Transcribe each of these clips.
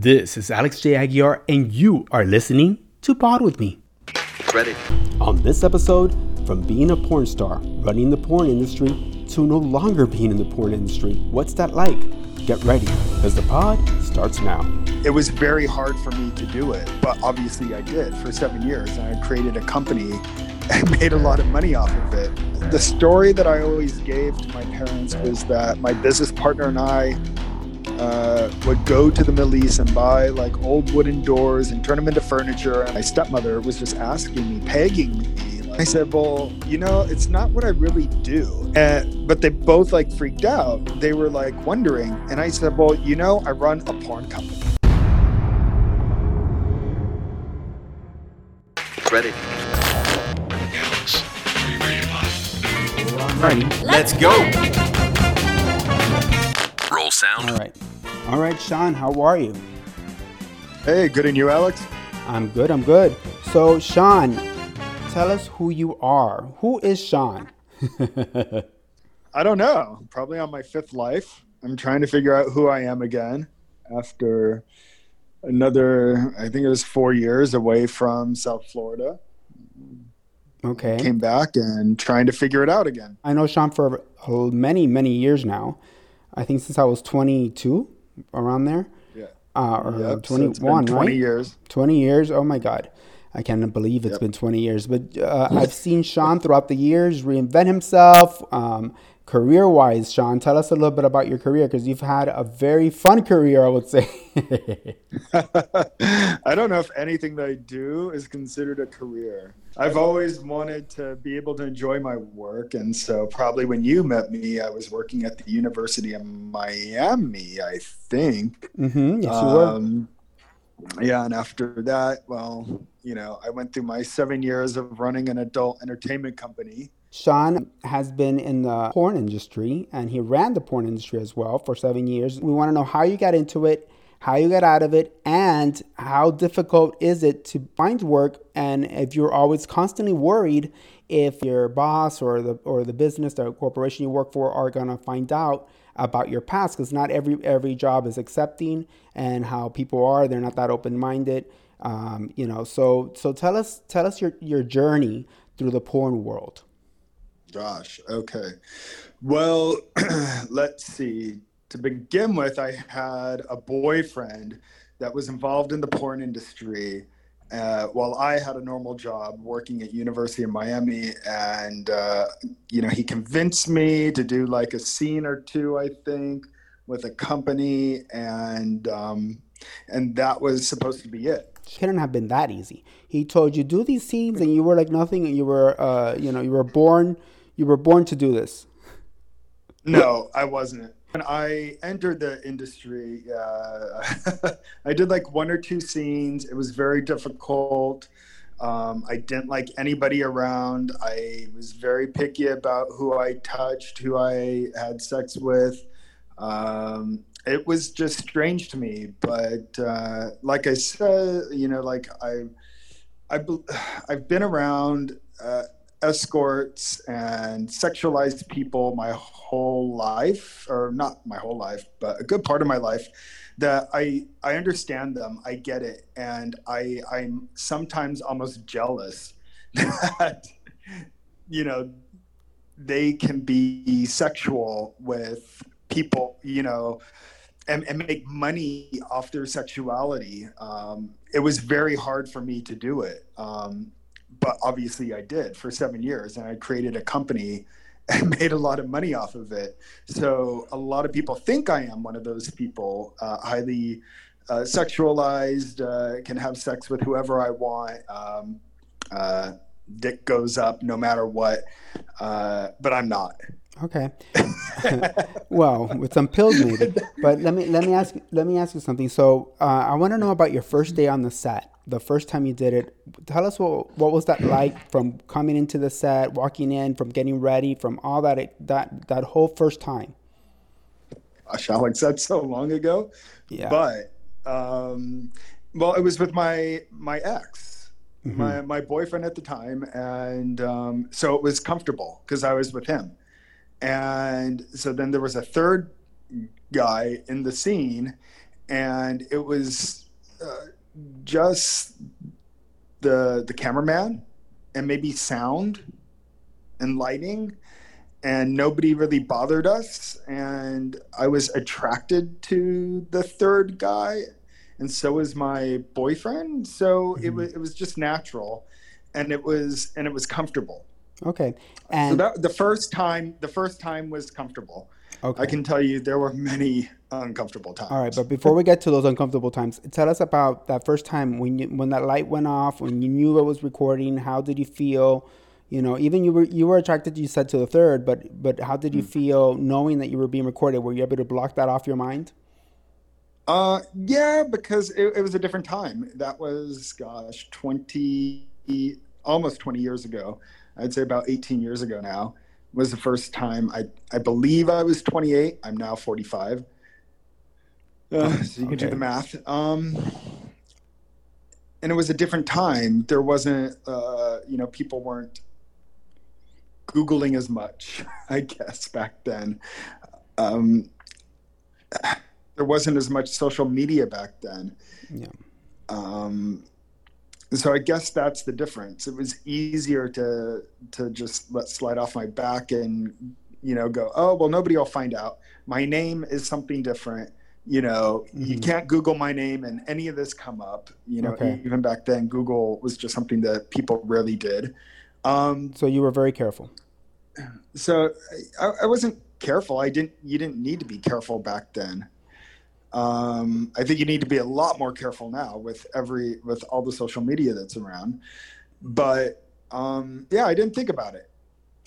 This is Alex J. Aguiar, and you are listening to Pod With Me. Ready. On this episode, from being a porn star, running the porn industry, to no longer being in the porn industry, what's that like? Get ready, because the pod starts now. It was very hard for me to do it, but obviously I did for seven years. And I created a company and made a lot of money off of it. The story that I always gave to my parents was that my business partner and I uh, would go to the Middle East and buy like old wooden doors and turn them into furniture. And my stepmother was just asking me, pegging me. I said, "Well, you know, it's not what I really do." And, but they both like freaked out. They were like wondering, and I said, "Well, you know, I run a porn company." Ready. Ready? Let's go. Roll sound. All right. All right, Sean, how are you? Hey, good and you, Alex? I'm good, I'm good. So, Sean, tell us who you are. Who is Sean? I don't know. Probably on my fifth life. I'm trying to figure out who I am again after another, I think it was four years away from South Florida. Okay. Came back and trying to figure it out again. I know Sean for many, many years now. I think since I was 22, around there. Yeah. Uh, or Yep, so 21, it's been 20 right? years. 20 years. Oh my God. I can't believe it's Yep. been 20 years. But uh, I've seen Sean throughout the years reinvent himself. Um, career wise, Sean, tell us a little bit about your career because you've had a very fun career, I would say. I don't know if anything that I do is considered a career. I've always wanted to be able to enjoy my work. And so, probably when you met me, I was working at the University of Miami, I think. hmm Yes, you were. Um, yeah, and after that, well, you know, I went through my seven years of running an adult entertainment company. Sean has been in the porn industry and he ran the porn industry as well for seven years. We want to know how you got into it, how you got out of it, and how difficult is it to find work and if you're always constantly worried if your boss or the or the business or corporation you work for are gonna find out about your past because not every every job is accepting and how people are they're not that open-minded um, you know so so tell us tell us your your journey through the porn world Gosh, okay. Well, let's see. To begin with, I had a boyfriend that was involved in the porn industry uh, while I had a normal job working at University of Miami. And, uh, you know, he convinced me to do like a scene or two, I think, with a company. And, um, and that was supposed to be it. couldn't have been that easy. He told you do these scenes, and you were like nothing, and you were, uh, you know, you were born, you were born to do this. No, I wasn't. When I entered the industry, uh, I did like one or two scenes. It was very difficult. Um, I didn't like anybody around. I was very picky about who I touched, who I had sex with. Um, it was just strange to me. But uh, like I said, you know, like I, I, I've been around. Uh, escorts and sexualized people my whole life or not my whole life but a good part of my life that i i understand them i get it and i i'm sometimes almost jealous that you know they can be sexual with people you know and, and make money off their sexuality. Um, it was very hard for me to do it. Um, but obviously I did for seven years, and I created a company and made a lot of money off of it. So a lot of people think I am one of those people, uh, highly uh, sexualized, uh, can have sex with whoever I want. Um, uh, dick goes up no matter what, uh, but I'm not. Okay. well, with some pills maybe. But let me let me ask let me ask you something. So uh, I want to know about your first day on the set. The first time you did it. Tell us what what was that like from coming into the set, walking in, from getting ready, from all that that that whole first time. Gosh, Alex, that's so long ago. Yeah. But um, well, it was with my my ex, my my boyfriend at the time, and um, so it was comfortable because I was with him. And so then there was a third guy in the scene, and it was uh, just the the cameraman and maybe sound and lighting and nobody really bothered us. And i was attracted to the third guy and so was my boyfriend. So mm-hmm. it was it was just natural and it was and it was comfortable okay. And so that, the first time the first time was comfortable. Okay. i can tell you there were many uncomfortable times. All right but before we get to those uncomfortable times tell us about that first time when you when that light went off when you knew it was recording how did you feel? You know even you were you were attracted you said to the third but but how did you mm. feel knowing that you were being recorded? Were you able to block that off your mind? Uh yeah because it, it was a different time. That was gosh 20 almost 20 years ago i'd say about 18 years ago now was the first time i i believe i was 28 i'm now 45 uh, so you can okay. do the math um and it was a different time there wasn't uh you know people weren't Googling as much, I guess, back then. Um, there wasn't as much social media back then. Yeah. Um, so I guess that's the difference. It was easier to to just let slide off my back and you know go, oh well, nobody will find out. My name is something different. You know, mm-hmm. you can't Google my name and any of this come up. You know, okay. even back then, Google was just something that people really did. Um, so you were very careful. So I, I, wasn't careful. I didn't. You didn't need to be careful back then. Um, I think you need to be a lot more careful now with every with all the social media that's around. But um, yeah, I didn't think about it.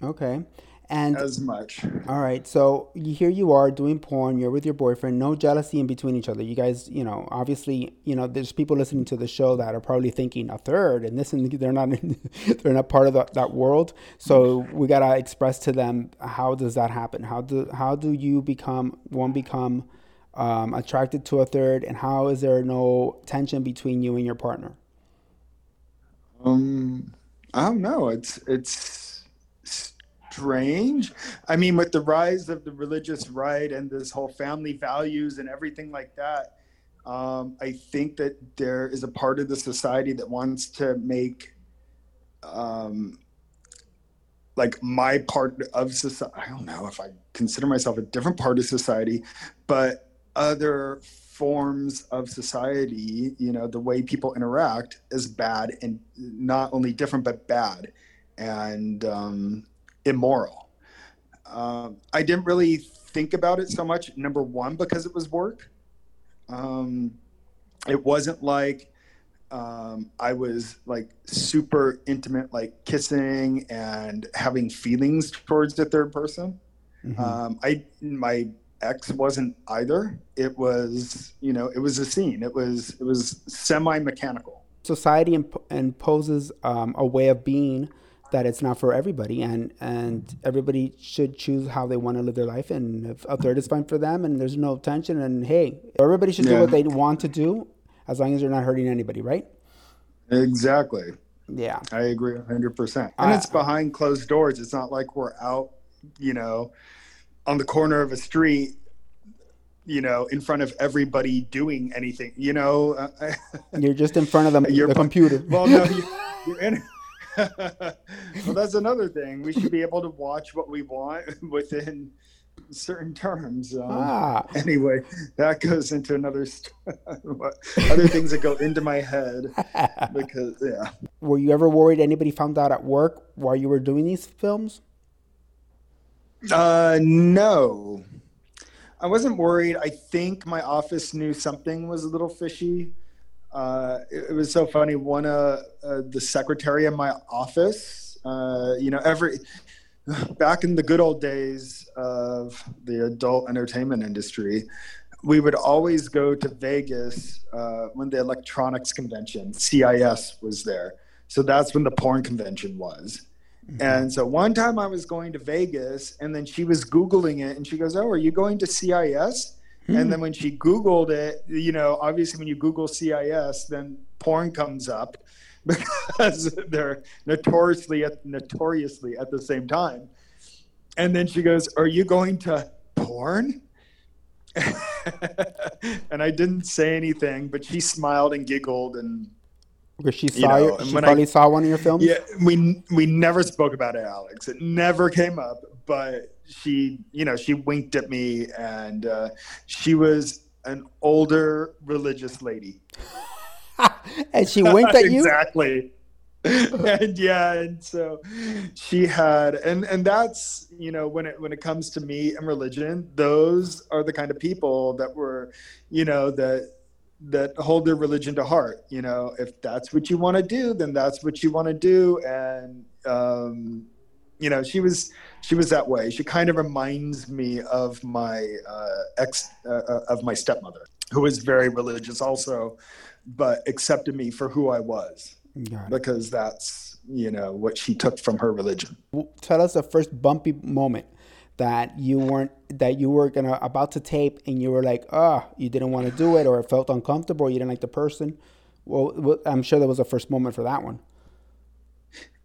Okay and as much. All right, so here you are doing porn. You're with your boyfriend. No jealousy in between each other. You guys, you know, obviously, you know, there's people listening to the show that are probably thinking a third, and this, and they're not, in, they're not part of the, that world. So we gotta express to them how does that happen? How do how do you become one become um, attracted to a third, and how is there no tension between you and your partner? Um, I don't know. It's it's strange. I mean, with the rise of the religious right and this whole family values and everything like that, um, I think that there is a part of the society that wants to make, um, like my part of society. I don't know if I consider myself a different part of society, but other forms of society, you know, the way people interact is bad and not only different but bad. And um, immoral. Um, I didn't really think about it so much. Number one, because it was work. Um, it wasn't like um, I was like super intimate, like kissing and having feelings towards the third person. Mm-hmm. Um, I my ex wasn't either. It was you know it was a scene. It was it was semi mechanical. Society imp- imposes um, a way of being that it's not for everybody and and everybody should choose how they want to live their life and if a third is fine for them and there's no tension and hey everybody should yeah. do what they want to do as long as they're not hurting anybody right exactly yeah i agree 100% and it's behind closed doors it's not like we're out you know on the corner of a street you know, in front of everybody doing anything, you know. you're just in front of the, the computer. Well, no, you, you're in, well, that's another thing. We should be able to watch what we want within certain terms. Um, ah. Anyway, that goes into another st- other things that go into my head because yeah. Were you ever worried anybody found out at work while you were doing these films? Uh, no. I wasn't worried. I think my office knew something was a little fishy uh, it, it, was so funny. One, uh, uh, the secretary in my office, uh, you know, every back in the good old days of the adult entertainment industry, we would always go to Vegas uh, when the electronics convention, CES, was there. So that's when the porn convention was. Mm-hmm. And so one time I was going to Vegas, and then she was Googling it, and she goes, Oh, are you going to CES? Hmm. And then when she Googled it, you know, obviously when you Google CES, then porn comes up because they're notoriously at, notoriously at the same time. And then she goes, "Are you going to porn?" and I didn't say anything, but she smiled and giggled and because she saw you, know, she probably I, saw one of your films. Yeah, we we never spoke about it, Alex. It never came up, but she, you know, she winked at me, and uh, she was an older religious lady. and she winked at you exactly. and yeah, and so she had, and and that's you know when it when it comes to me and religion, those are the kind of people that were, you know, that that hold their religion to heart. You know, if that's what you want to do, then that's what you want to do. And um, you know, she was she was that way. She kind of reminds me of my uh, ex uh, uh of my stepmother, who was very religious also, but accepted me for who I was because that's you know what she took from her religion. Tell us the first bumpy moment that you weren't that you were gonna about to tape and you were like, oh, you didn't want to do it or it felt uncomfortable or you didn't like the person. Well, I'm sure there was a first moment for that one.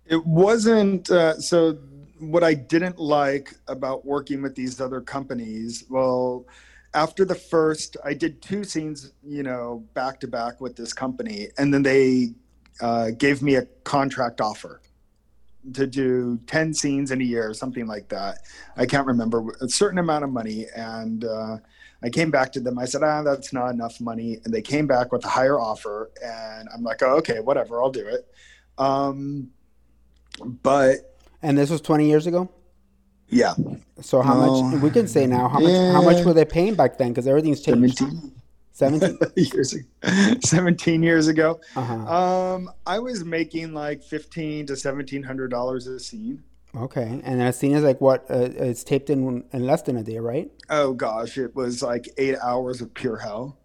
It wasn't uh, so. What I didn't like about working with these other companies, well, after the first, I did two scenes, you know, back to back with this company, and then they uh, gave me a contract offer to do 10 scenes in a year, something like that. I can't remember a certain amount of money. And uh, I came back to them. I said, ah, that's not enough money. And they came back with a higher offer. And I'm like, oh, okay, whatever, I'll do it. Um, but. And this was 20 years ago? Yeah. So how no, much, we can say now, how much, yeah. how much were they paying back then? Because everything's changed. 17. 17 years ago, 17 years ago. Uh-huh. um i was making like 15 to 1700 dollars a scene. Okay and a scene is like what uh, it's taped in in less than a day right? Oh gosh it was like eight hours of pure hell.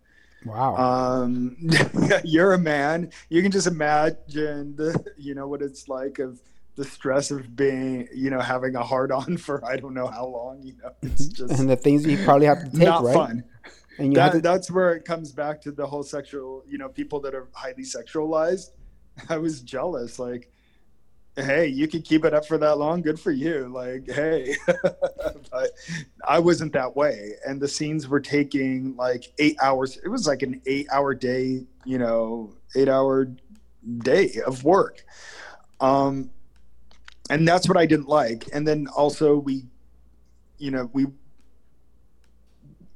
Wow. Um you're a man. You can just imagine the you know what it's like of the stress of being, you know, having a hard on for I don't know how long, you know, it's just and the things you probably have to take, not right? fun. And that, to... that's where it comes back to the whole sexual, you know, people that are highly sexualized. I was jealous, like, hey, you could keep it up for that long, good for you. Like, hey, but I wasn't that way, and the scenes were taking like eight hours. It was like an eight-hour day, you know, eight-hour day of work. Um, and that's what I didn't like. And then also we, you know, we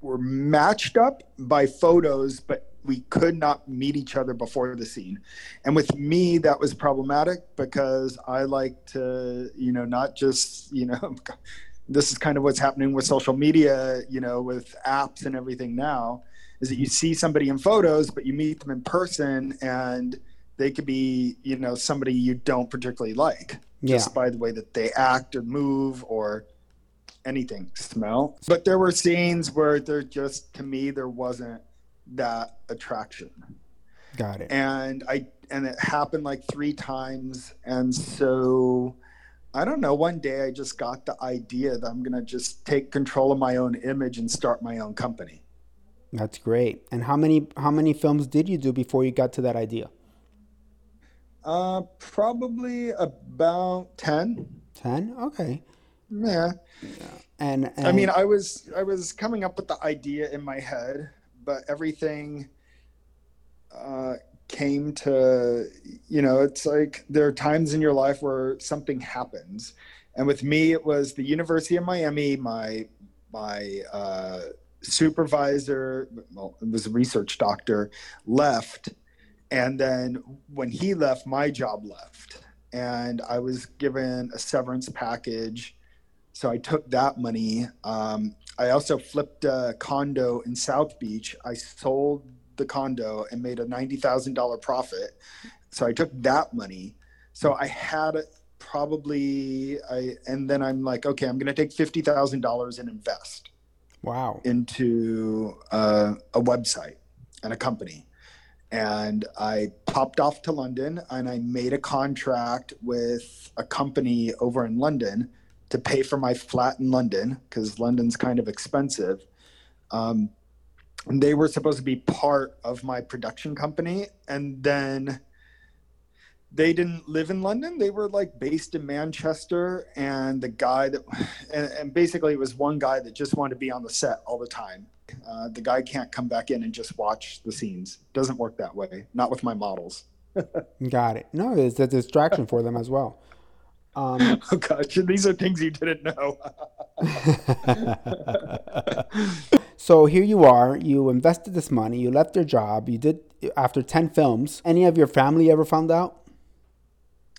were matched up by photos, but we could not meet each other before the scene. And with me, that was problematic because I like to, you know, not just, you know, this is kind of what's happening with social media, you know, with apps and everything now, is that you see somebody in photos, but you meet them in person and they could be, you know, somebody you don't particularly like yeah. just by the way that they act or move or anything smell. But there were scenes where there just to me there wasn't that attraction. Got it. And i and it happened like three times. And so i don't know one day i just got the idea that i'm going to just take control of my own image and start my own company. That's great. And how many how many films did you do before you got to that idea? Uh probably about 10 10 okay yeah. yeah. And, and I mean, I was I was coming up with the idea in my head, but everything uh, came to you know, it's like there are times in your life where something happens, and with me, it was the University of Miami. My my uh, supervisor, well, it was a research doctor, left, and then when he left, my job left, and I was given a severance package so I took that money. Um, I also flipped a condo in South Beach. I sold the condo and made a $90,000 profit. So I took that money. So I had probably, I, and then I'm like, okay, I'm going to take $50,000 and invest. Wow. Into uh, a website and a company. And I popped off to London and I made a contract with a company over in London to pay for my flat in London because London's kind of expensive. Um, they were supposed to be part of my production company. And then they didn't live in London. They were like based in Manchester. And the guy that, and, and basically it was one guy that just wanted to be on the set all the time. Uh, the guy can't come back in and just watch the scenes. Doesn't work that way. Not with my models. Got it. No, it's a distraction for them as well. Um, oh gosh, these are things you didn't know. so here you are. You invested this money. You left your job. You did after ten films. Any of your family ever found out?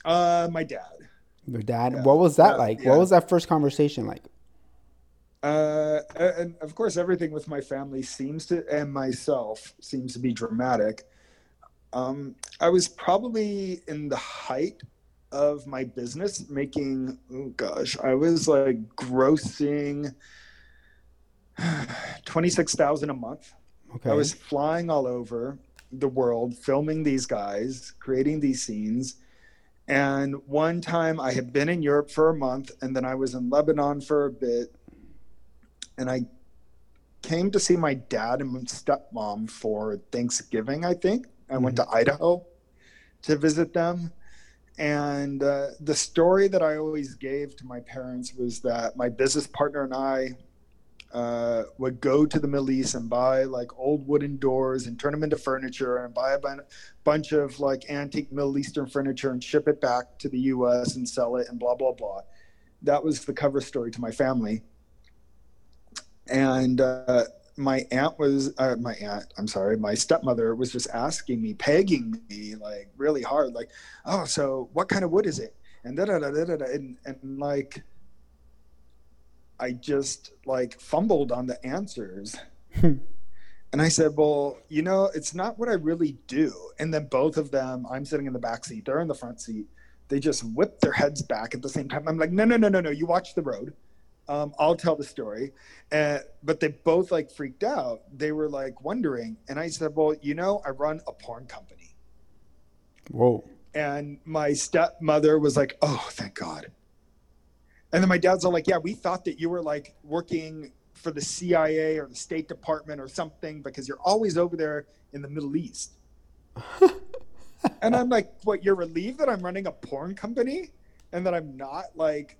Uh, my dad. Your dad. Yeah. What was that uh, like? Yeah. What was that first conversation like? Uh, and of course, everything with my family seems to, and myself seems to be dramatic. Um, I was probably in the height of my business, making, oh gosh, I was like grossing 26,000 a month. Okay. I was flying all over the world, filming these guys, creating these scenes. And one time I had been in Europe for a month and then I was in Lebanon for a bit. And I came to see my dad and my stepmom for Thanksgiving, I think. I mm-hmm. went to Idaho to visit them. And uh, the story that I always gave to my parents was that my business partner and I uh, would go to the Middle East and buy like old wooden doors and turn them into furniture and buy a b- bunch of like antique Middle Eastern furniture and ship it back to the US and sell it and blah, blah, blah. That was the cover story to my family. And uh, my aunt was uh, my aunt i'm sorry my stepmother was just asking me pegging me like really hard like oh so what kind of wood is it? And da da da da da and, and like i just like fumbled on the answers. And i said well you know it's not what i really do. And then both of them i'm sitting in the back seat they're in the front seat they just whip their heads back at the same time. I'm like no no no no no you watch the road um, I'll tell the story. Uh, but they both like freaked out. They were like wondering. And I said, Well, you know, I run a porn company. Whoa. And my stepmother was like, Oh, thank God. And then my dad's all like, Yeah, we thought that you were like working for the CIA or the State Department or something because you're always over there in the Middle East. and I'm like, What, you're relieved that I'm running a porn company and that I'm not like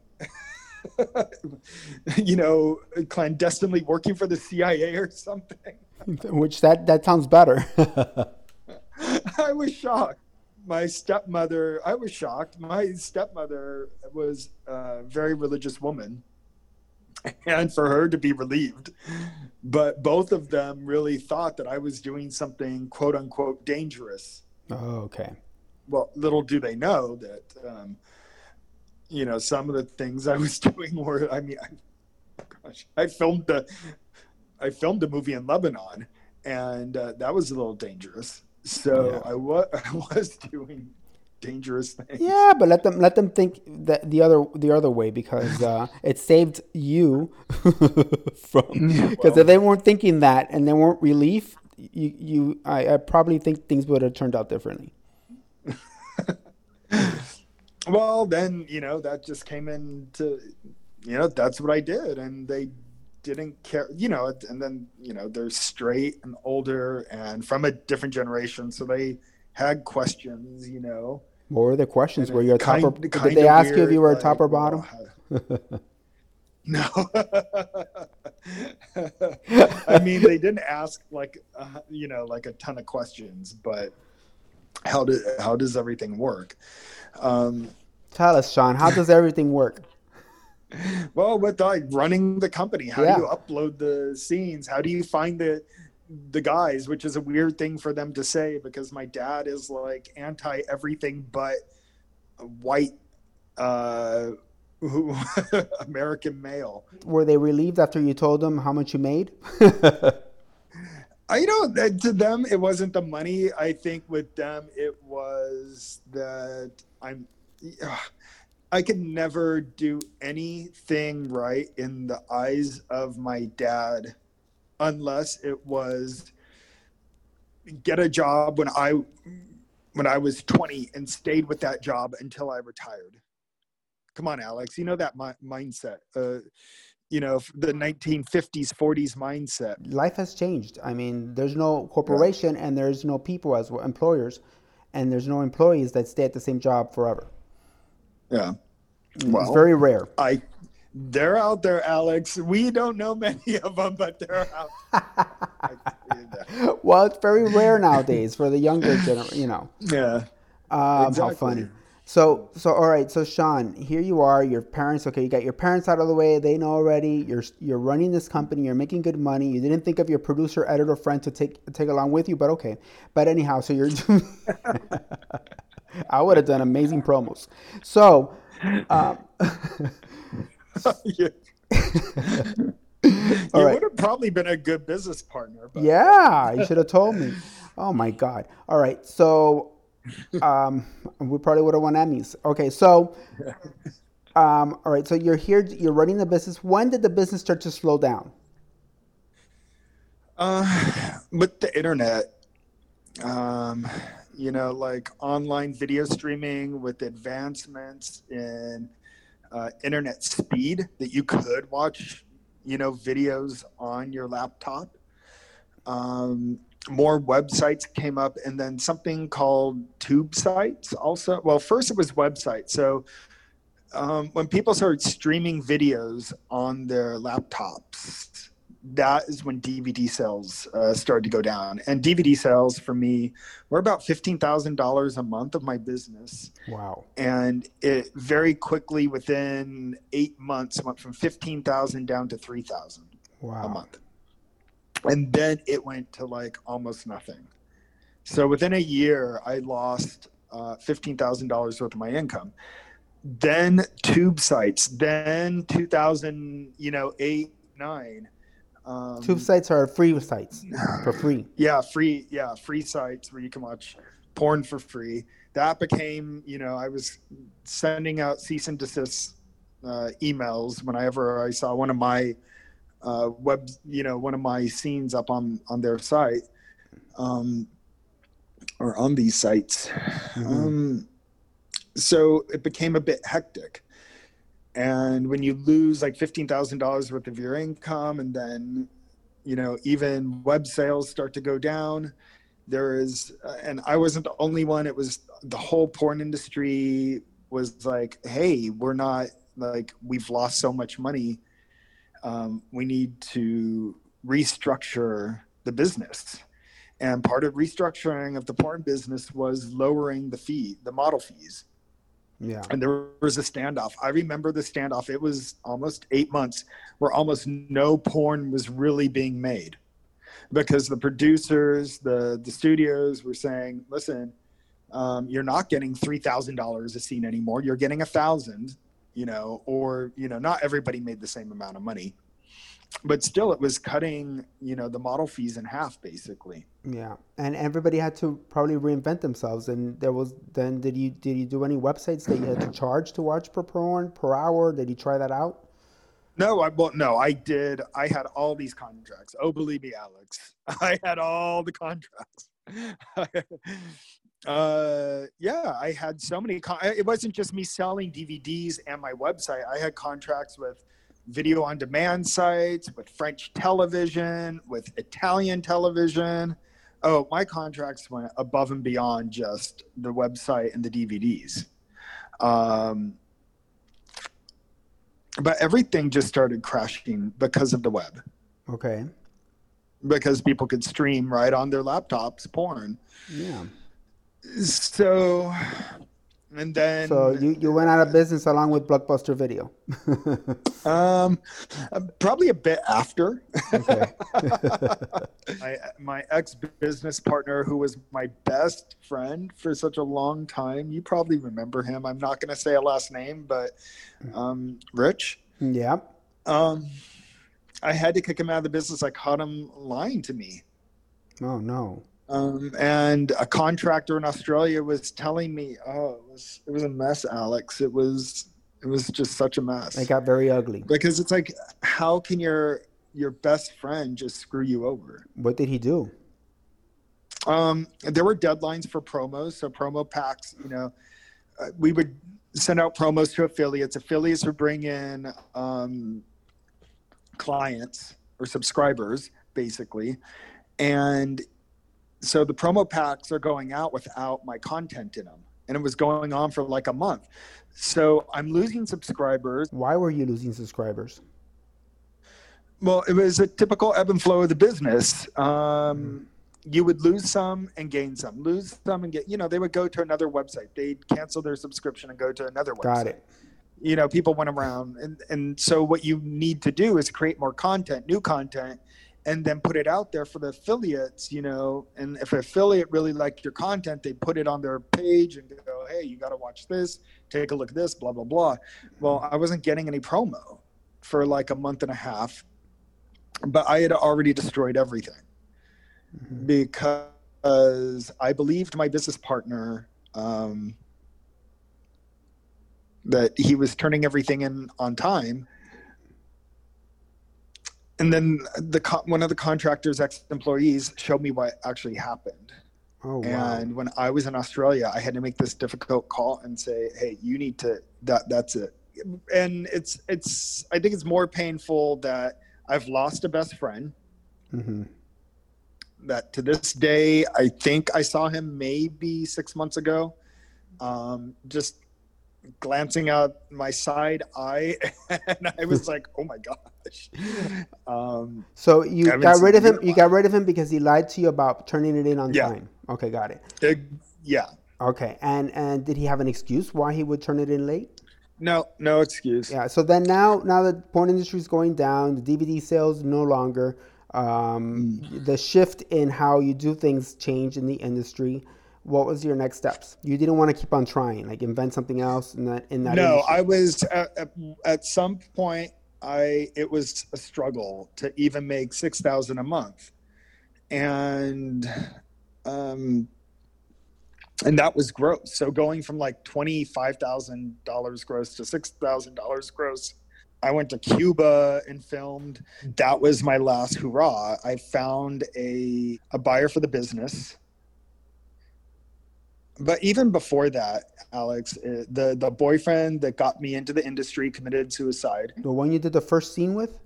you know, clandestinely working for the CIA or something. Which that that sounds better. I was shocked. My stepmother, I was shocked. My stepmother was a very religious woman, and for her to be relieved. But both of them really thought that I was doing something quote unquote dangerous. Oh, okay. Well, little do they know that um, you know, some of the things I was doing were, I mean, I, gosh, I filmed the, I filmed a movie in Lebanon, and uh, that was a little dangerous. So yeah. I was, I was doing dangerous things. Yeah, but let them let them think that the other the other way because uh, it saved you from because well, if they weren't thinking that and they weren't relief, you you I, I probably think things would have turned out differently. Well then you know that just came into you know that's what i did. And they didn't care you know and then you know they're straight and older and from a different generation. So they had questions you know. What were the questions? Were you a top or bottom. did they ask weird, you if you were like, a top or bottom? No. I mean they didn't ask like uh, you know like a ton of questions but how did how does everything work um, Tell us, Sean, how does everything work? well, with like running the company, how yeah. do you upload the scenes? How do you find the the guys? Which is a weird thing for them to say because my dad is like anti everything but white uh, American male. Were they relieved after you told them how much you made? I you know to them it wasn't the money. I think with them it was that I'm I could never do anything right in the eyes of my dad unless it was get a job when I when I was 20 and stayed with that job until I retired. Come on, Alex, you know that mi- mindset. Uh, you know the 1950s 40s mindset life has changed i mean there's no corporation yeah. and there's no people as employers and there's no employees that stay at the same job forever yeah well, it's very rare. I They're out there, Alex. We don't know many of them, but they're out. there. well, it's very rare nowadays for the younger generation, you know. Yeah. Um, exactly. How funny. So, so all right. So, Sean, here you are. Your parents. Okay, you got your parents out of the way. They know already. You're you're running this company. You're making good money. You didn't think of your producer, editor, friend to take take along with you, but okay. But anyhow, so you're. I would have done amazing promos. So. Um, you right. would have probably been a good business partner. But. Yeah, you should have told me. Oh my God. All right. So um, we probably would have won Emmys. Okay, so um, all right, so you're here, you're running the business. When did the business start to slow down? Uh, with the internet, um, you know, like online video streaming with advancements in uh, internet speed that you could watch, you know, videos on your laptop. Um, more websites came up and then something called tube sites also. Well first it was websites. So um, when people started streaming videos on their laptops that is when dvd sales uh, started to go down. And dvd sales for me were about $15000 a month of my business. Wow. And it very quickly within eight months went from 15000 down to 3000 wow. a month and then it went to like almost nothing. So within a year, I lost uh, fifteen thousand dollars worth of my income. Then tube sites. Then two thousand, you know, eight nine. Um, tube sites are free sites for free. Yeah, free. Yeah, free sites where you can watch porn for free. That became, you know, I was sending out cease and desist uh, emails whenever I saw one of my uh, web, you know, one of my scenes up on on their site, um, or on these sites. Mm-hmm. Um, so it became a bit hectic. And when you lose like fifteen thousand dollars worth of your income, and then, you know, even web sales start to go down, there is, uh, and I wasn't the only one. It was the whole porn industry was like, hey, we're not like we've lost so much money um, we need to restructure the business. And part of restructuring of the porn business was lowering the fee, the model fees. Yeah. And there was a standoff. I remember the standoff. It was almost eight months where almost no porn was really being made because the producers, the, the studios were saying, listen, um, you're not getting $3,000 a scene anymore. You're getting a thousand you know, or, you know, not everybody made the same amount of money. But still, it was cutting, you know, the model fees in half, basically. Yeah, and everybody had to probably reinvent themselves. And there was then, did you did you do any websites that you had to charge to watch per porn per hour? Did you try that out? No, I well, no, I did. I had all these contracts. Oh, believe me, Alex, I had all the contracts. uh, yeah, I had so many. Con- it wasn't just me selling DVDs and my website. I had contracts with video on demand sites, with French television, with Italian television. Oh, my contracts went above and beyond just the website and the DVDs. Um, but everything just started crashing because of the web. Okay. Because people could stream right on their laptops porn. Yeah. So, and then. So you, you went out of business along with Blockbuster Video. um, probably a bit after. Okay. my my ex business partner, who was my best friend for such a long time, you probably remember him. I'm not going to say a last name, but um, Rich. Yeah. Um, I had to kick him out of the business. I caught him lying to me. Oh no. Um, and a contractor in Australia was telling me, "Oh, it was it was a mess, Alex. It was it was just such a mess. It got very ugly because it's like, how can your your best friend just screw you over? What did he do? Um, there were deadlines for promos, so promo packs. You know, uh, we would send out promos to affiliates. Affiliates would bring in um, clients or subscribers, basically, and so the promo packs are going out without my content in them and it was going on for like a month. So I'm losing subscribers. Why were you losing subscribers? Well, it was a typical ebb and flow of the business. Um, you would lose some and gain some, lose some and get, you know, they would go to another website. They'd cancel their subscription and go to another website. Got it. You know, people went around. And, and so what you need to do is create more content, new content, and then put it out there for the affiliates, you know. And if an affiliate really liked your content, they put it on their page and go, hey, you got to watch this, take a look at this, blah, blah, blah. Well, I wasn't getting any promo for like a month and a half, but I had already destroyed everything mm-hmm. because I believed my business partner um, that he was turning everything in on time. And then the one of the contractor's ex-employees showed me what actually happened. Oh, wow. And when I was in Australia, I had to make this difficult call and say, "Hey, you need to that that's it." And it's it's I think it's more painful that I've lost a best friend. Mm-hmm that to this day, I think I saw him maybe six months ago. Um, just glancing out my side eye, and I was like, "Oh my gosh!" Um, so you got rid of him. You got rid of him because he lied to you about turning it in on yeah. time. Okay, got it. it. Yeah. Okay, and and did he have an excuse why he would turn it in late? No, no excuse. Yeah. So then now, now the porn industry is going down, the DVD sales no longer. Um, the shift in how you do things change in the industry. What was your next steps? You didn't want to keep on trying, like invent something else in that in that. No, industry. I was at, at, at some point. I it was a struggle to even make six thousand a month, and um, and that was gross. So going from like twenty five thousand dollars gross to six thousand dollars gross I went to Cuba and filmed. That was my last hurrah. I found a a buyer for the business. But even before that, Alex, uh, the the boyfriend that got me into the industry committed suicide. The one you did the first scene with?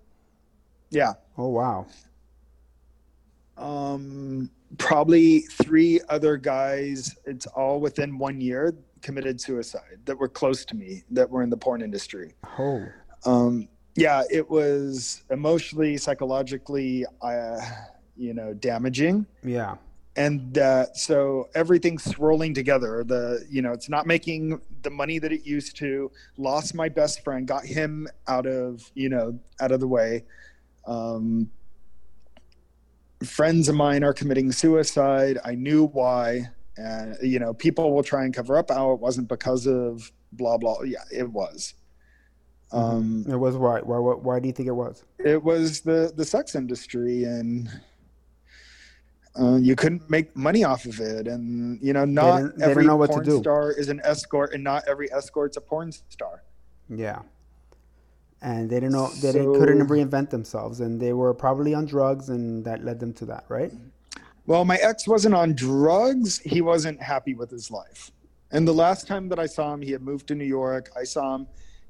Yeah. Oh wow. Um probably three other guys, it's all within 1 year committed suicide that were close to me that were in the porn industry. Oh um, yeah, it was emotionally, psychologically, uh, you know, damaging. Yeah. And uh, so everything's swirling together. The you know, it's not making the money that it used to. Lost my best friend, got him out of you know out of the way. Um, friends of mine are committing suicide. I knew why, and you know, people will try and cover up how it wasn't because of blah blah. Yeah, it was. Um, it was why? Why? Why, why do you think it was? It was the the sex industry, and uh, you couldn't make money off of it. And you know, not they every know porn star is an escort, and not every escort's a porn star. Yeah, and they didn't know they so, couldn't reinvent themselves, and they were probably on drugs, and that led them to that, right? Well, my ex wasn't on drugs. He wasn't happy with his life. And the last time that I saw him, he had moved to New York. I saw him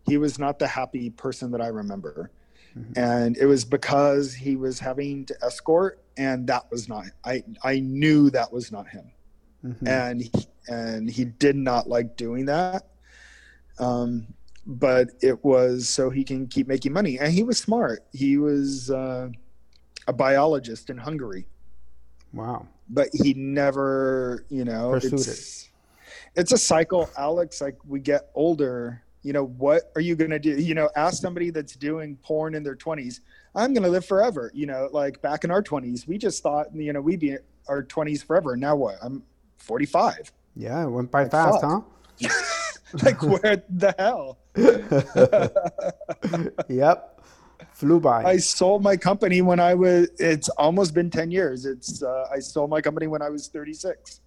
he was not the happy person that I remember. Mm-hmm. And it was because he was having to escort and that was not I I knew that was not him. Mm-hmm. And he, and he did not like doing that. Um, but it was so he can keep making money and he was smart. He was uh, a biologist in Hungary. Wow. But he never, you know, Pursued it's, it. it's a cycle, Alex. Like we get older you know what are you going to do? You know ask somebody that's doing porn in their 20s i'm going to live forever you know like back in our 20s we just thought you know we'd be our 20s forever. Now what? I'm 45 yeah it went by like, fast fuck. huh? Like where the hell? Yep. Flew by. I sold my company when i was it's almost been 10 years. It's uh, i sold my company when i was 36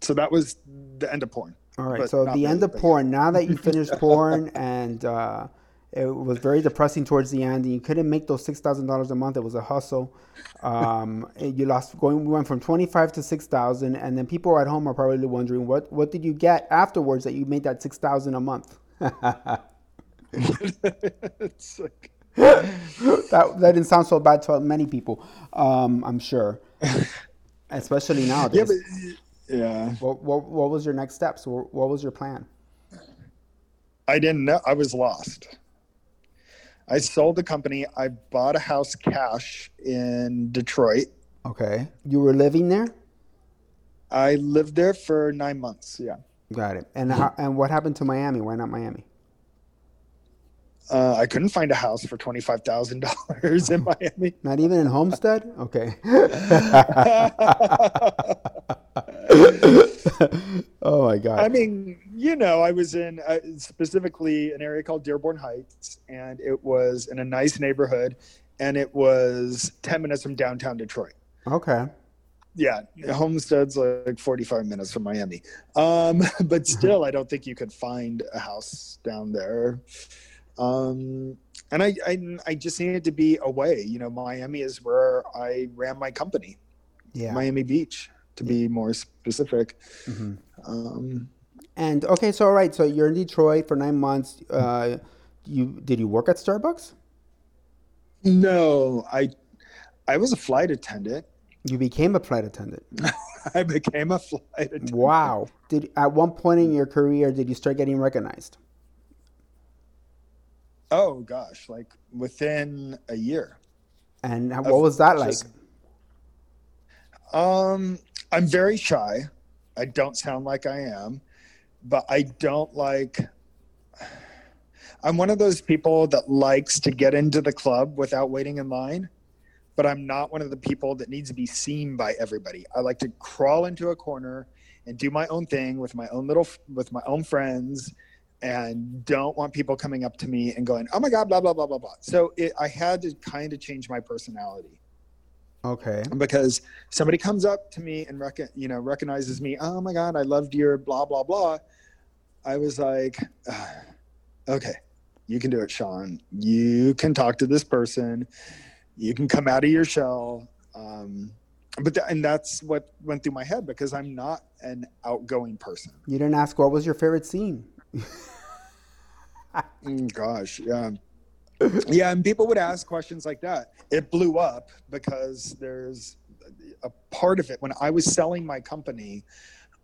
so that was the end of porn all right. So the end of porn. Now that you finished porn and uh, it was very depressing towards the end, and you couldn't make those six thousand dollars a month. It was a hustle. Um, you lost going. We went from twenty five to six thousand, and then people at home are probably wondering what what did you get afterwards that you made that six thousand a month. it's like... that that didn't sound so bad to many people. Um, I'm sure, especially nowadays. Yeah, but Yeah. What, what, what was your next steps? What, what was your plan? I didn't know. I was lost. I sold the company. I bought a house cash in Detroit. Okay. You were living there? I lived there for nine months. Yeah. Got it. And how, and what happened to Miami? Why not Miami? Uh, I couldn't find a house for twenty five thousand dollars in Miami. Not even in Homestead? Okay. oh my God. I mean, you know, I was in uh, specifically an area called Dearborn Heights, and it was in a nice neighborhood, and it was ten minutes from downtown Detroit. Okay. Yeah, Homestead's like 45 minutes from Miami. Um, but still, I don't think you could find a house down there. Um, and I, I, I just needed to be away. You know, Miami is where I ran my company, Yeah. Miami Beach, to be more specific. Mhm. Um, And okay, so all right, so you're in Detroit for nine months. Uh, you did you work at Starbucks? no, I, I was a flight attendant. You became a flight attendant. I became a flight attendant. Wow. Did at one point in your career did you start getting recognized? Oh gosh, like within a year. And what was that like? just- Um, I'm very shy. I don't sound like I am, but I don't like. I'm one of those people that likes to get into the club without waiting in line, but I'm not one of the people that needs to be seen by everybody. I like to crawl into a corner and do my own thing with my own little with my own friends and don't want people coming up to me and going, "Oh my god, blah blah blah blah blah." So it, I had to kind of change my personality Okay. because somebody comes up to me and rec- you know recognizes me oh my god i loved your blah blah blah. I was like "Ah, okay. You can do it sean. You can talk to this person. You can come out of your shell. Um, but th- and that's what went through my head because i'm not an outgoing person. You didn't ask what was your favorite scene? Mm, gosh yeah yeah and people would ask questions like that it blew up because there's a part of it when i was selling my company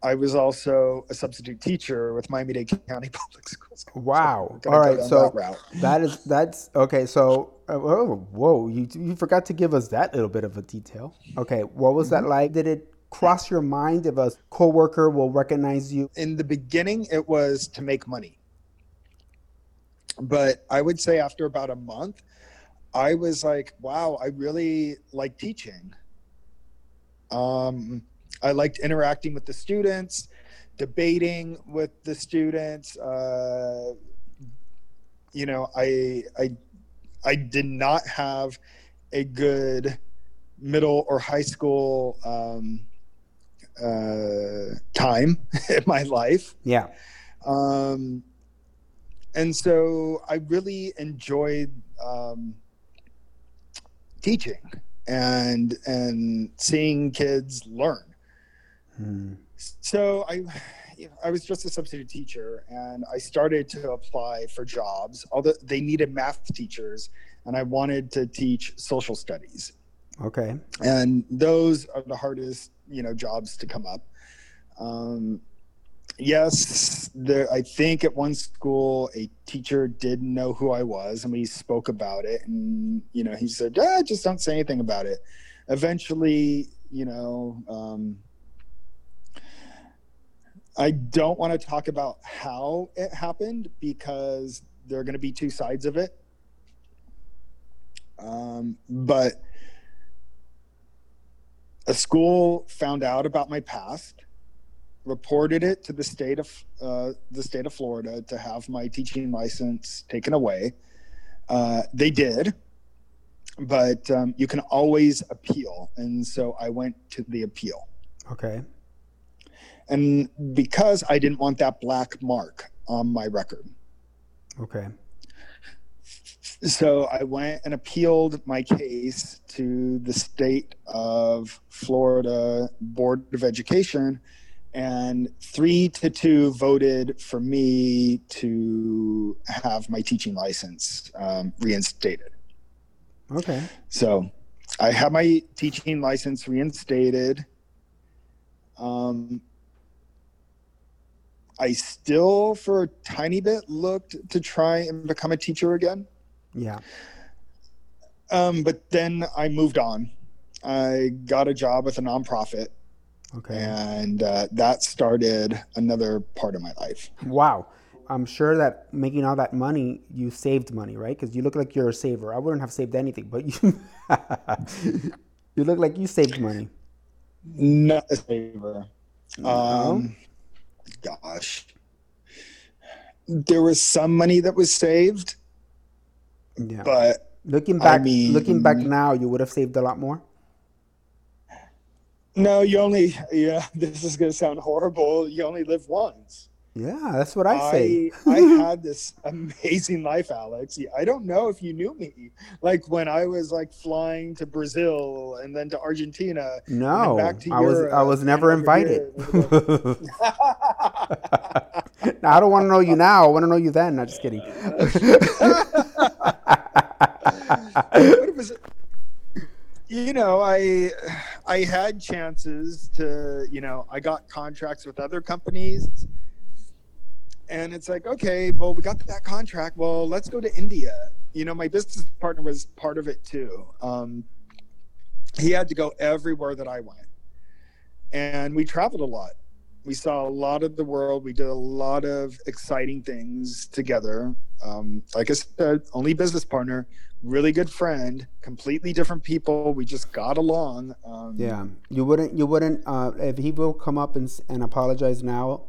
i was also a substitute teacher with miami-dade county public schools Wow. Gonna All right. So that that is that's okay. So oh, whoa, you you forgot to give us that little bit of a detail. Okay, what was Mm-hmm. that like? Did it cross your mind if a coworker will recognize you? in the beginning it was to make money but i would say after about a month i was like wow i really like teaching um, i liked interacting with the students debating with the students uh, you know i i i did not have a good middle or high school um, uh, time in my life. Yeah. Um, and so I really enjoyed um, teaching and and seeing kids learn. Hmm. So I I was just a substitute teacher and I started to apply for jobs. Although they needed math teachers and I wanted to teach social studies Okay. and those are the hardest you know jobs to come up um, yes there i think at one school a teacher did know who i was and we spoke about it and you know he said ah, just don't say anything about it. Eventually you know um, i don't want to talk about how it happened because there are going to be two sides of it. Um, but a school found out about my past reported it to the state of uh, the state of florida to have my teaching license taken away uh, they did but um, you can always appeal and so i went to the appeal Okay. and because i didn't want that black mark on my record Okay. so I went and appealed my case to the state of Florida Board of Education, and three to two voted for me to have my teaching license um, reinstated. Okay. So I have my teaching license reinstated. Um, I still, for a tiny bit, looked to try and become a teacher again. Yeah. Um, but then I moved on. I got a job with a nonprofit, Okay. and uh, that started another part of my life. Wow. I'm sure that making all that money, you saved money, right? Because you look like you're a saver. I wouldn't have saved anything, but you, you look like you saved money. Not a saver. Um, gosh, there was some money that was saved, Yeah. but looking I back, mean- looking back now, you would have saved a lot more. No, you only. Yeah, this is gonna sound horrible. You only live once. Yeah, that's what I say. I, I had this amazing life, Alex. I don't know if you knew me. Like when I was like flying to Brazil and then to Argentina. no, back to I was I was never invited. now, I don't want to know you now. I want to know you then. Not just kidding. But it was, you know, I I had chances to, you know, I got contracts with other companies. And it's like, okay, well, we got that contract. Well, let's go to India. You know, my business partner was part of it too. Um, he had to go everywhere that I went. And we traveled a lot. We saw a lot of the world. We did a lot of exciting things together. Um, like I said, only business partner, really good friend, completely different people. We just got along. Um, yeah, you wouldn't. You wouldn't. Uh, if he will come up and and apologize now,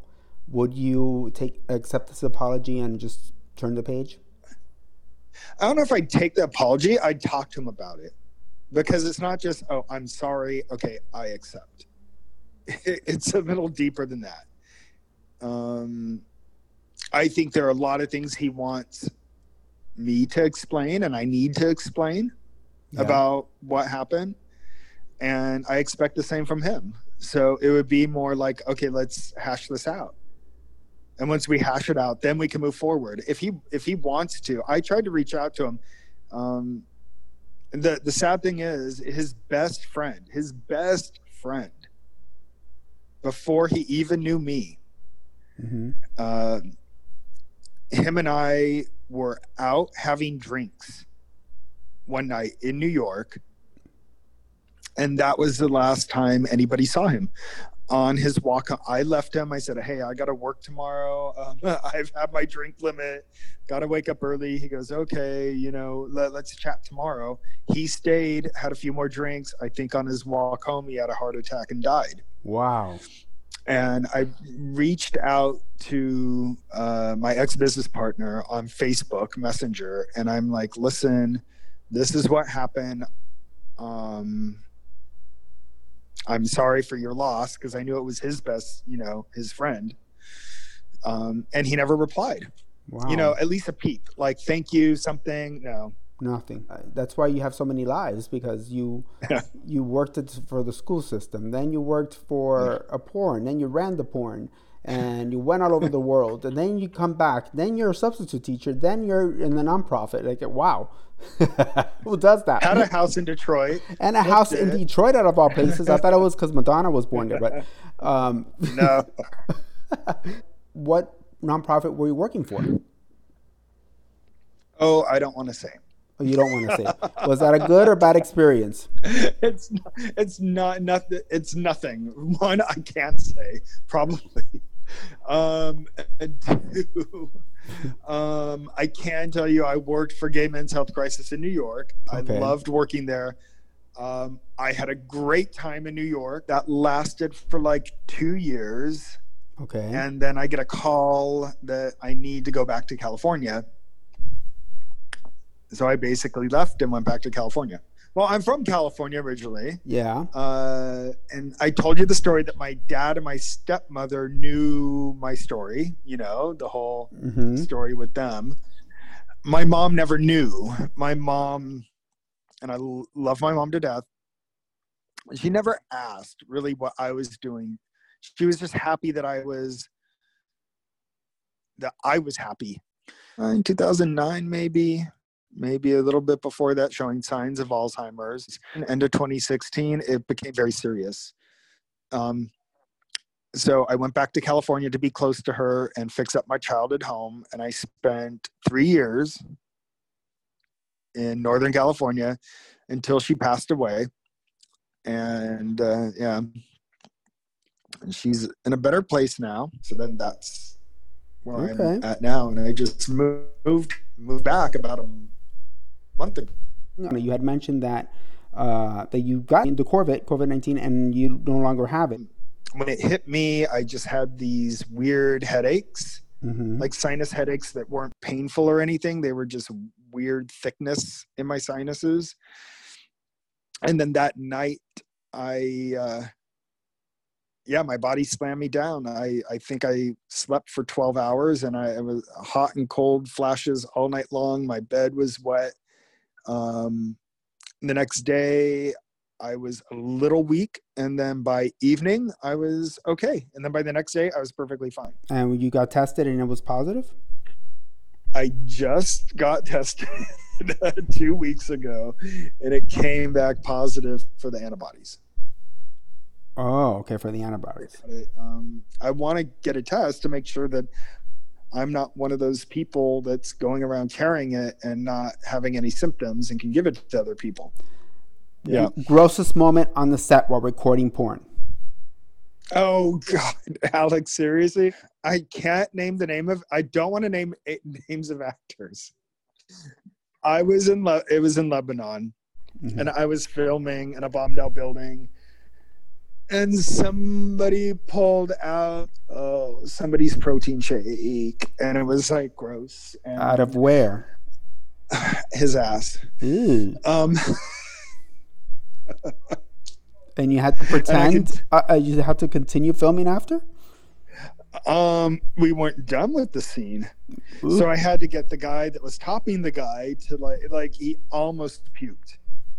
would you take accept this apology and just turn the page? I don't know if I'd take the apology. I'd talk to him about it because it's not just, oh, I'm sorry. Okay, I accept. It's a little deeper than that. Um, I think there are a lot of things he wants me to explain and I need to explain Yeah. about what happened. And I expect the same from him. So it would be more like, okay, let's hash this out. And once we hash it out, then we can move forward. If he if he wants to, I tried to reach out to him. Um, the the sad thing is, his best friend, his best friend, before he even knew me, hmm uh, him and I were out having drinks one night in New York. And that was the last time anybody saw him. On his walk, I left him. I said, Hey, I got to work tomorrow. Um, I've had my drink limit. Got to wake up early. He goes, Okay, you know, let, let's chat tomorrow. He stayed, had a few more drinks. I think on his walk home, he had a heart attack and died Wow. and I reached out to uh, my ex business partner on Facebook Messenger, and I'm like, "Listen, this is what happened. Um, I'm sorry for your loss because I knew it was his best, you know, his friend." Um, and he never replied. Wow. You know, at least a peep, like "Thank you," something. No, Nothing. Uh, That's why you have so many lives because you you worked it for the school system, then you worked for a porn, then you ran the porn, and you went all over the world, and then you come back, then you're a substitute teacher, then you're in the nonprofit. Like wow, who does that? had a house in Detroit. and a house in. Detroit out of all places. I thought it was because Madonna was born there, but um, No, what nonprofit were you working for? oh, I don't want to say. Oh, you don't want to say. Was that a good or bad experience? it's not, it's not nothing it's nothing one i can't say probably um and two um i can tell you i worked for gay men's health crisis in new york Okay. i loved working there um i had a great time in new york that lasted for like two years Okay. and then I get a call that I need to go back to California. So I basically left and went back to California. Well, I'm from California originally, yeah. uh, and I told you the story that my dad and my stepmother knew my story. You know, the whole hmm story with them. My mom never knew. My mom, and I l- love my mom to death. She never asked really what I was doing. She was just happy that I was that I was happy. Uh, In 2009, maybe, maybe a little bit before that, showing signs of Alzheimer's. End of 2016, it became very serious. Um, so I went back to California to be close to her and fix up my childhood home. And I spent three years in Northern California until she passed away. And uh, yeah, and she's in a better place now. So then that's where Okay. I'm at now. And I just moved moved back about a month ago. You had mentioned that uh, that you got into Corvette, COVID nineteen, and you no longer have it. When it hit me, I just had these weird headaches. hmm like sinus headaches that weren't painful or anything. They were just weird thickness in my sinuses. And then that night, I, uh, yeah, my body slammed me down. I, I think I slept for 12 hours and I it was hot and cold flashes all night long. My bed was wet. Um, the next day, I was a little weak. And then by evening, I was okay. And then by the next day, I was perfectly fine. And you got tested, and it was positive. I just got tested two weeks ago, and it came back positive for the antibodies. Oh, okay, for the antibodies. Um, I want to get a test to make sure that I'm not one of those people that's going around carrying it and not having any symptoms and can give it to other people. Yeah. Grossest moment on the set while recording porn. Oh God, Alex, seriously, I can't name the name of. I don't want to name names of actors. I was in. Le- it was in Lebanon. Mhm. and I was filming in a bombed out building. And somebody pulled out oh, somebody's protein shake, and it was like gross. And Out of where? his ass. Um, And you had to pretend. t- uh, uh, you had to continue filming after. um, we weren't done with the scene, Ooh. so I had to get the guy that was topping the guy to like, like he almost puked.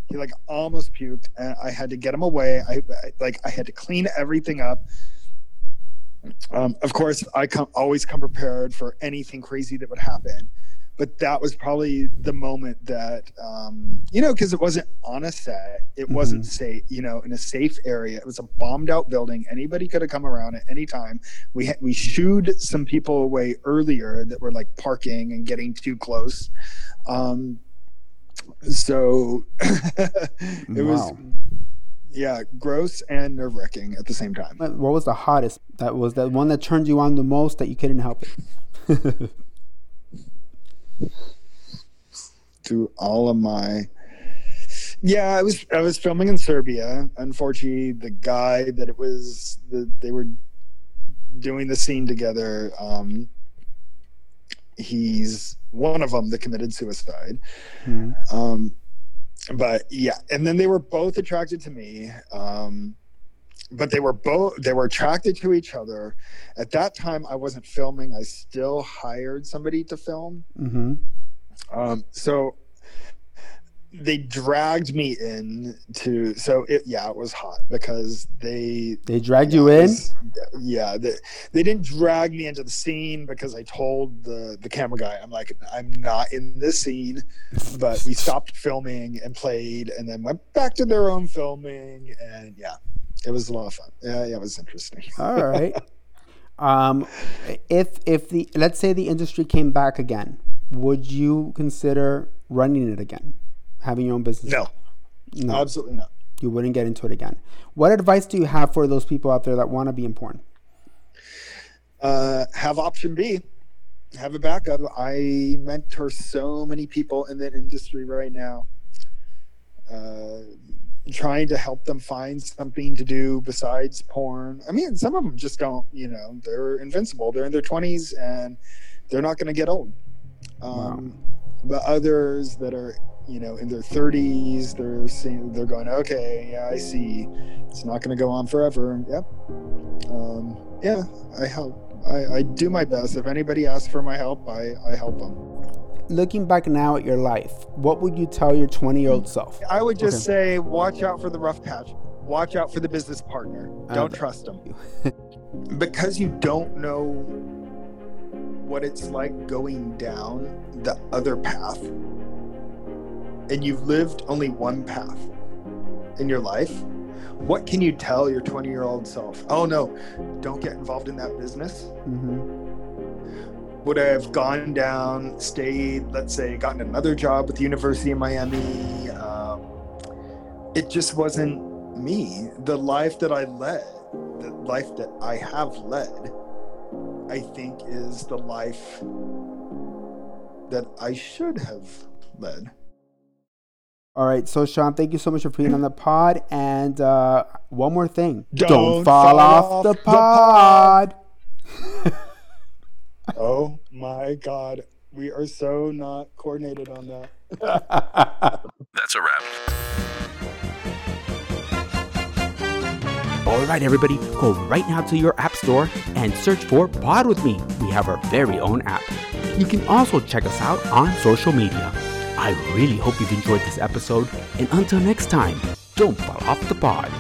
He like almost puked, and I had to get him away. I, I like I had to clean everything up. Um, of course, I come always come prepared for anything crazy that would happen, but that was probably the moment that um, you know because it wasn't on a set, it wasn't safe, you know, in a safe area. It was a bombed out building. Anybody could have come around at any time. We had, we shooed some people away earlier that were like parking and getting too close. Um, so it was yeah gross and nerve wracking at the same time. What what was the hottest? That was the one that turned you on the most that you couldn't help it. through all of my yeah i was i was filming in serbia unfortunately the guy that it was the, they were doing the scene together um he's one of them that committed suicide Mhm. um but yeah and then they were both attracted to me um but they were both they were attracted to each other at that time i wasn't filming i still hired somebody to film Mhm. um, so they dragged me in to so it yeah it was hot because they They dragged you it in. was- yeah they, they didn't drag me into the scene because i told the the camera guy i'm like i'm not in this scene but we stopped filming and played and then went back to their own filming and yeah it was a lot of fun yeah, yeah it was interesting All right. Um, if if the let's say the industry came back again, would you consider running it again, having your own business? no no, absolutely not you wouldn't get into it again. What advice do you have for those people out there that want to be in porn? uh, have option B. Have a backup. I mentor so many people in that industry right now, uh, trying to help them find something to do besides porn. I mean, some of them just don't. You know, they're invincible. They're in their twenties and they're not going to get old. Um, But others that are, you know, in their thirties, they're seeing, they're going, okay, yeah, I see. It's not going to go on forever. Yep. Um, yeah, I help. I, I do my best. If anybody asks for my help, I, I help them. Looking back now at your life, what would you tell your 20 year old self? I would just Okay. say, watch out for the rough patch. Watch out for the business partner. Don't trust them. because you don't know what it's like going down the other path, and you've lived only one path in your life, What can you tell your 20 year old self? Oh no, don't get involved in that business. Mm-hmm. Would I have gone down, stayed, let's say, gotten another job with the University of Miami? Um, it just wasn't me. The life that I led, the life that I have led, I think is the life that I should have led. All right, so Sean, thank you so much for being on the pod. And uh, one more thing: Don't fall, fall off, off the the pod. Oh my God. We are so not coordinated on that. That's a wrap. All right, everybody, go right now to your app store and search for Pod With Me. We have our very own app. You can also check us out on social media. I really hope you've enjoyed this episode, and until next time, don't fall off the pod.